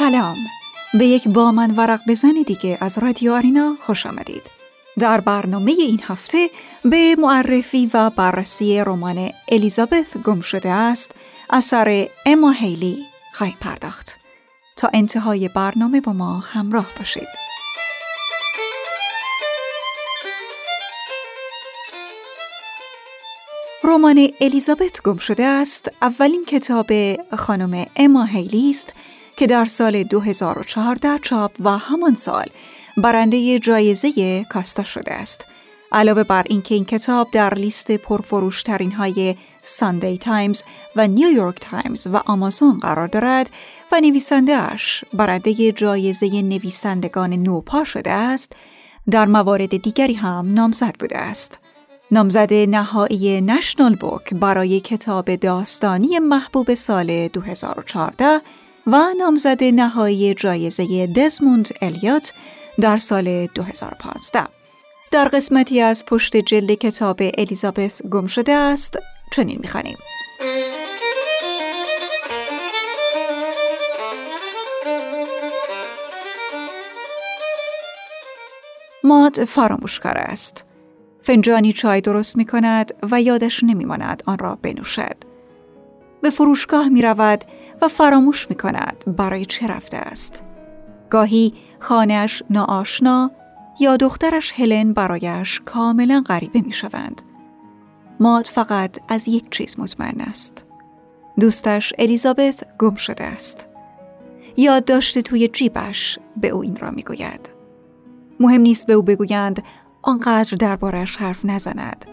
سلام. به یک با من ورق بزن دیگه از رادیو آرینا خوش آمدید. در برنامه این هفته به معرفی و بررسی رمان الیزابت گم شده است اثر اما هیلی خواهی پرداخت. تا انتهای برنامه با ما همراه باشید. رمان الیزابت گم شده است اولین کتاب خانم اما هیلی است که در سال 2014 چاپ و همان سال برنده جایزه کاستا شده است. علاوه بر اینکه این کتاب در لیست پرفروشترین های ساندی تایمز و نیویورک تایمز و آمازون قرار دارد و نویسندهاش برنده جایزه نویسندگان نوپا شده است، در موارد دیگری هم نامزد بوده است. نامزد نهایی نشنال بوک برای کتاب داستانی محبوب سال 2014 و نامزد نهایی جایزه دزموند الیوت در سال 2015. در قسمتی از پشت جلد کتاب الیزابت گم شده است چنین می‌خوانیم. ماد فراموشکار است. فنجانی چای درست می کند و یادش نمی ماند آن را بنوشد. به فروشگاه می رود و فراموش می کند برای چه رفته است. گاهی خانهش ناآشنا یا دخترش هلن برایش کاملا غریبه می شوند. ماد فقط از یک چیز مطمئن است. دوستش الیزابت گم شده است. یاد داشته توی جیبش به او این را می گوید. مهم نیست به او بگویند آنقدر دربارش حرف نزند.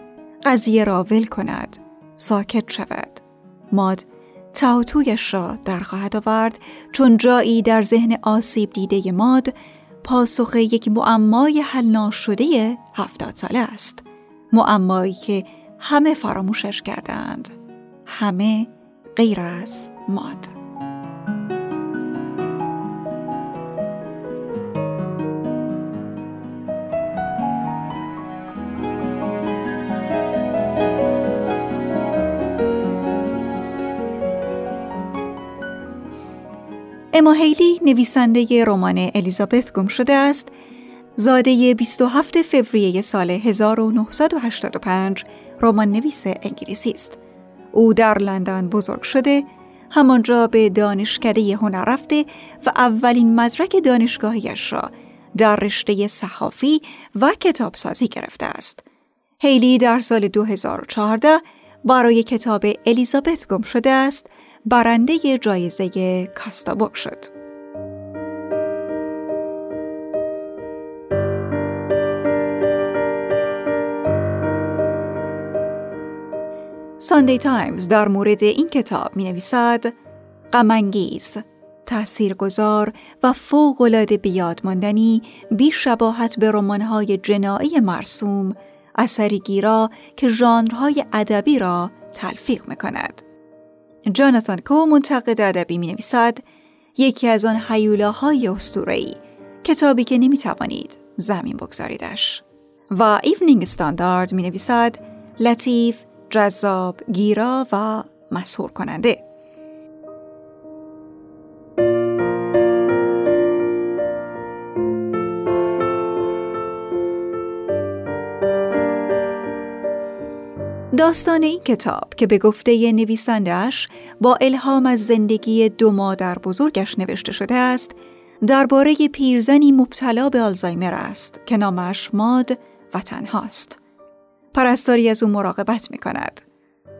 قضیه را ول کند. ساکت شود. ماد تاوتویش را در خواهد آورد چون جایی در ذهن آسیب دیده ماد پاسخ یک معمای حل ناشده هفتاد ساله است. معمایی که همه فراموشش کردند. همه غیر از ماد. اما هیلی نویسنده رمان الیزابت گم شده است زاده 27 فوریه سال 1985 رمان نویس انگلیسی است. او در لندن بزرگ شده، همانجا به دانشکده هنر رفته و اولین مدرک دانشگاهیش را در رشته صحافی و کتابسازی گرفته است. هیلی در سال 2014 برای کتاب الیزابت گم شده است برنده جایزه کاستابوک شد. ساندی تایمز در مورد این کتاب می نویسد غمانگیز تاثیرگذار و فوق‌العاده بیادماندنی بی شباهت به رمان‌های جنایی مرسوم اثری گیرا که ژانرهای ادبی را تلفیق می کند. جاناتان کو منتقد ادبی می نویسد یکی از آن حیولاهای اسطوره‌ای کتابی که نمی توانید زمین بگذاریدش. و ایونینگ استاندارد می نویسد لطیف، جذاب، گیرا و مسهور کننده. داستان این کتاب که به گفته نویسندهش با الهام از زندگی دو مادر بزرگش نوشته شده است درباره پیرزنی مبتلا به آلزایمر است که نامش ماد و تنهاست. پرستاری از او مراقبت می کند.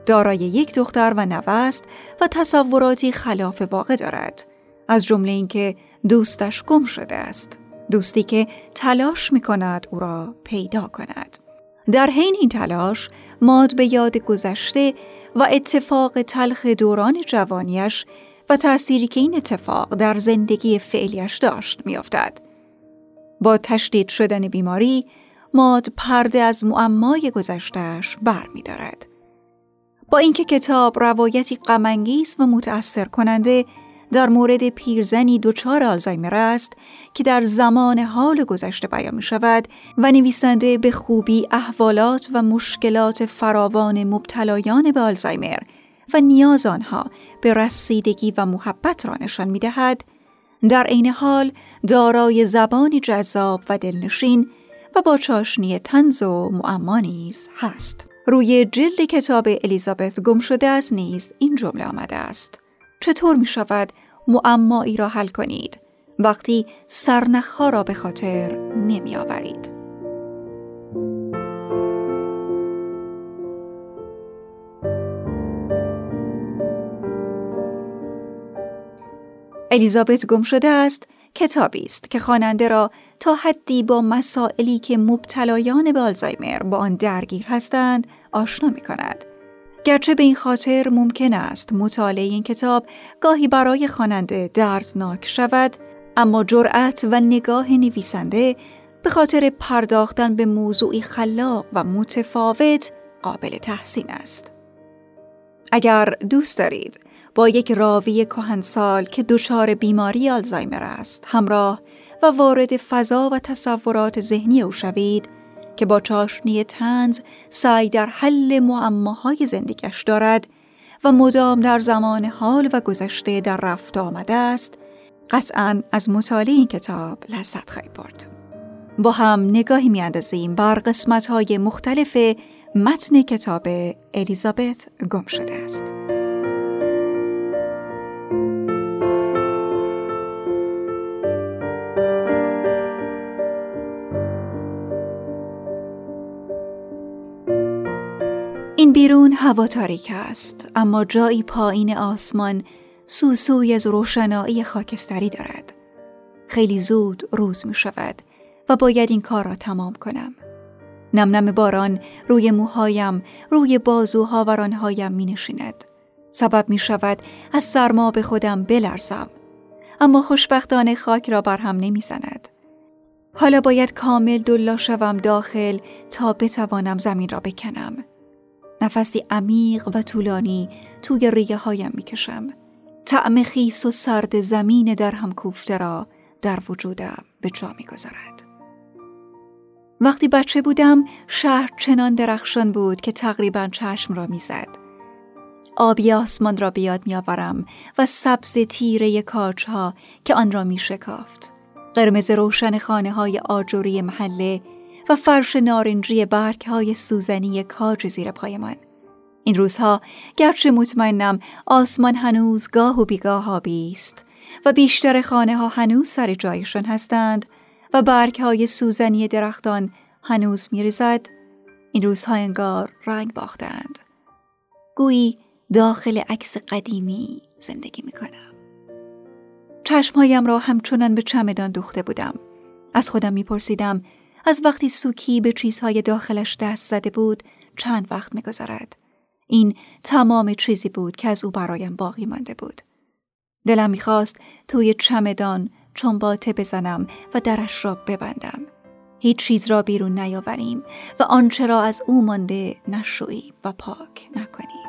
دارای یک دختر و نوست و تصوراتی خلاف واقع دارد. از جمله اینکه دوستش گم شده است. دوستی که تلاش می کند او را پیدا کند. در حین این تلاش ماد به یاد گذشته و اتفاق تلخ دوران جوانیش و تأثیری که این اتفاق در زندگی فعلیش داشت میافتد. با تشدید شدن بیماری ماد پرده از معمای گذشتهش بر می دارد. با اینکه کتاب روایتی غمانگیز و متأثر کننده در مورد پیرزنی دچار آلزایمر است که در زمان حال گذشته بیان می شود و نویسنده به خوبی احوالات و مشکلات فراوان مبتلایان به آلزایمر و نیاز آنها به رسیدگی و محبت را نشان می دهد، در عین حال دارای زبانی جذاب و دلنشین و با چاشنی تنز و معما نیز هست. روی جلد کتاب الیزابت گم شده از نیز این جمله آمده است. چطور می شود معمایی را حل کنید وقتی سرنخها را به خاطر نمی آورید الیزابت گم شده است کتابی است که خواننده را تا حدی با مسائلی که مبتلایان به آلزایمر با آن درگیر هستند آشنا می کند. گرچه به این خاطر ممکن است مطالعه این کتاب گاهی برای خواننده دردناک شود اما جرأت و نگاه نویسنده به خاطر پرداختن به موضوعی خلاق و متفاوت قابل تحسین است. اگر دوست دارید با یک راوی کهنسال که دچار بیماری آلزایمر است همراه و وارد فضا و تصورات ذهنی او شوید که با چاشنی تنز سعی در حل معماهای زندگیش دارد و مدام در زمان حال و گذشته در رفت آمده است قطعا از مطالعه این کتاب لذت خواهید برد با هم نگاهی میاندازیم بر قسمت های مختلف متن کتاب الیزابت گم شده است. بیرون هوا تاریک است اما جایی پایین آسمان سوسوی از روشنایی خاکستری دارد. خیلی زود روز می شود و باید این کار را تمام کنم. نم نم باران روی موهایم روی بازوها و رانهایم می نشیند. سبب می شود از سرما به خودم بلرزم. اما خوشبختانه خاک را بر هم نمی زند. حالا باید کامل دلا شوم داخل تا بتوانم زمین را بکنم. نفسی عمیق و طولانی توی ریه هایم می کشم. طعم خیس و سرد زمین در هم کوفته را در وجودم به جا می گذارد. وقتی بچه بودم شهر چنان درخشان بود که تقریبا چشم را می‌زد. آبی آسمان را بیاد میآورم و سبز تیره کاجها که آن را می شکافت. قرمز روشن خانه های آجوری محله و فرش نارنجی برگ های سوزنی کاج زیر پایمان. این روزها گرچه مطمئنم آسمان هنوز گاه و بیگاه آبی است و بیشتر خانه ها هنوز سر جایشان هستند و برگ های سوزنی درختان هنوز میریزد این روزها انگار رنگ باختند. گویی داخل عکس قدیمی زندگی می کنم چشمهایم را همچنان به چمدان دوخته بودم. از خودم میپرسیدم از وقتی سوکی به چیزهای داخلش دست زده بود چند وقت میگذرد. این تمام چیزی بود که از او برایم باقی مانده بود. دلم می‌خواست توی چمدان چنباته بزنم و درش را ببندم. هیچ چیز را بیرون نیاوریم و آنچه را از او مانده نشوییم و پاک نکنیم.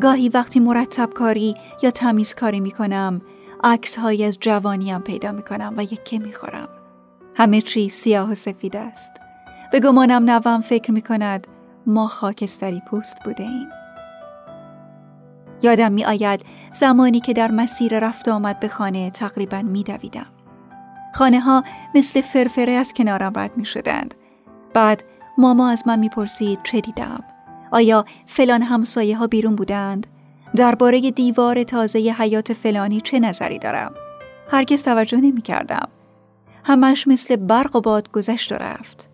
گاهی وقتی مرتب کاری یا تمیز کاری می کنم عکس های از جوانیم پیدا می کنم و یکه می خورم. همه چیز سیاه و سفید است. به گمانم نوام فکر می کند ما خاکستری پوست بوده ایم. یادم می آید زمانی که در مسیر رفت آمد به خانه تقریبا می دویدم. خانه ها مثل فرفره از کنارم رد می شدند. بعد ماما از من می پرسید چه دیدم. آیا فلان همسایه ها بیرون بودند؟ درباره دیوار تازه حیات فلانی چه نظری دارم؟ هرگز توجه نمی کردم. همش مثل برق و باد گذشت و رفت.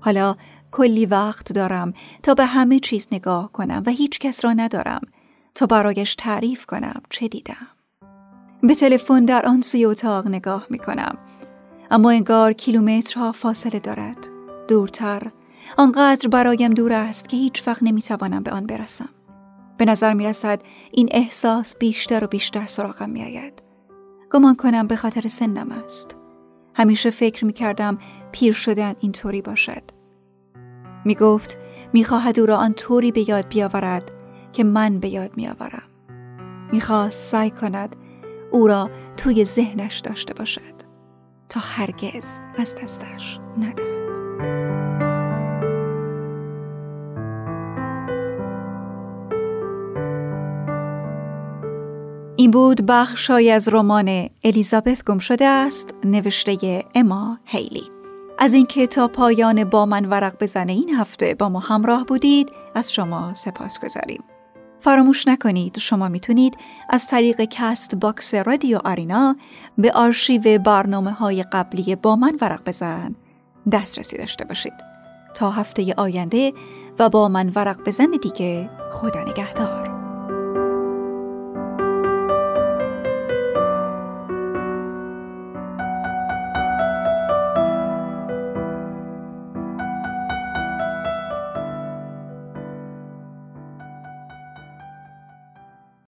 حالا کلی وقت دارم تا به همه چیز نگاه کنم و هیچ کس را ندارم تا برایش تعریف کنم چه دیدم. به تلفن در آن سوی اتاق نگاه می کنم. اما انگار کیلومترها فاصله دارد. دورتر آنقدر برایم دور است که هیچ وقت نمی‌توانم به آن برسم. به نظر می رسد این احساس بیشتر و بیشتر سراغم می آید. گمان کنم به خاطر سنم است. همیشه فکر می کردم پیر شدن اینطوری باشد می گفت می خواهد او را آنطوری به یاد بیاورد که من به یاد می آورم می خواست سعی کند او را توی ذهنش داشته باشد تا هرگز از دستش ندهد این بود بخشای از رمان الیزابت گم شده است نوشته اما هیلی از اینکه تا پایان با من ورق بزنه این هفته با ما همراه بودید از شما سپاس گذاریم. فراموش نکنید شما می‌تونید از طریق کست باکس رادیو آرینا به آرشیو برنامه های قبلی با من ورق بزن دسترسی داشته باشید. تا هفته آینده و با من ورق بزن دیگه خدا نگهدار.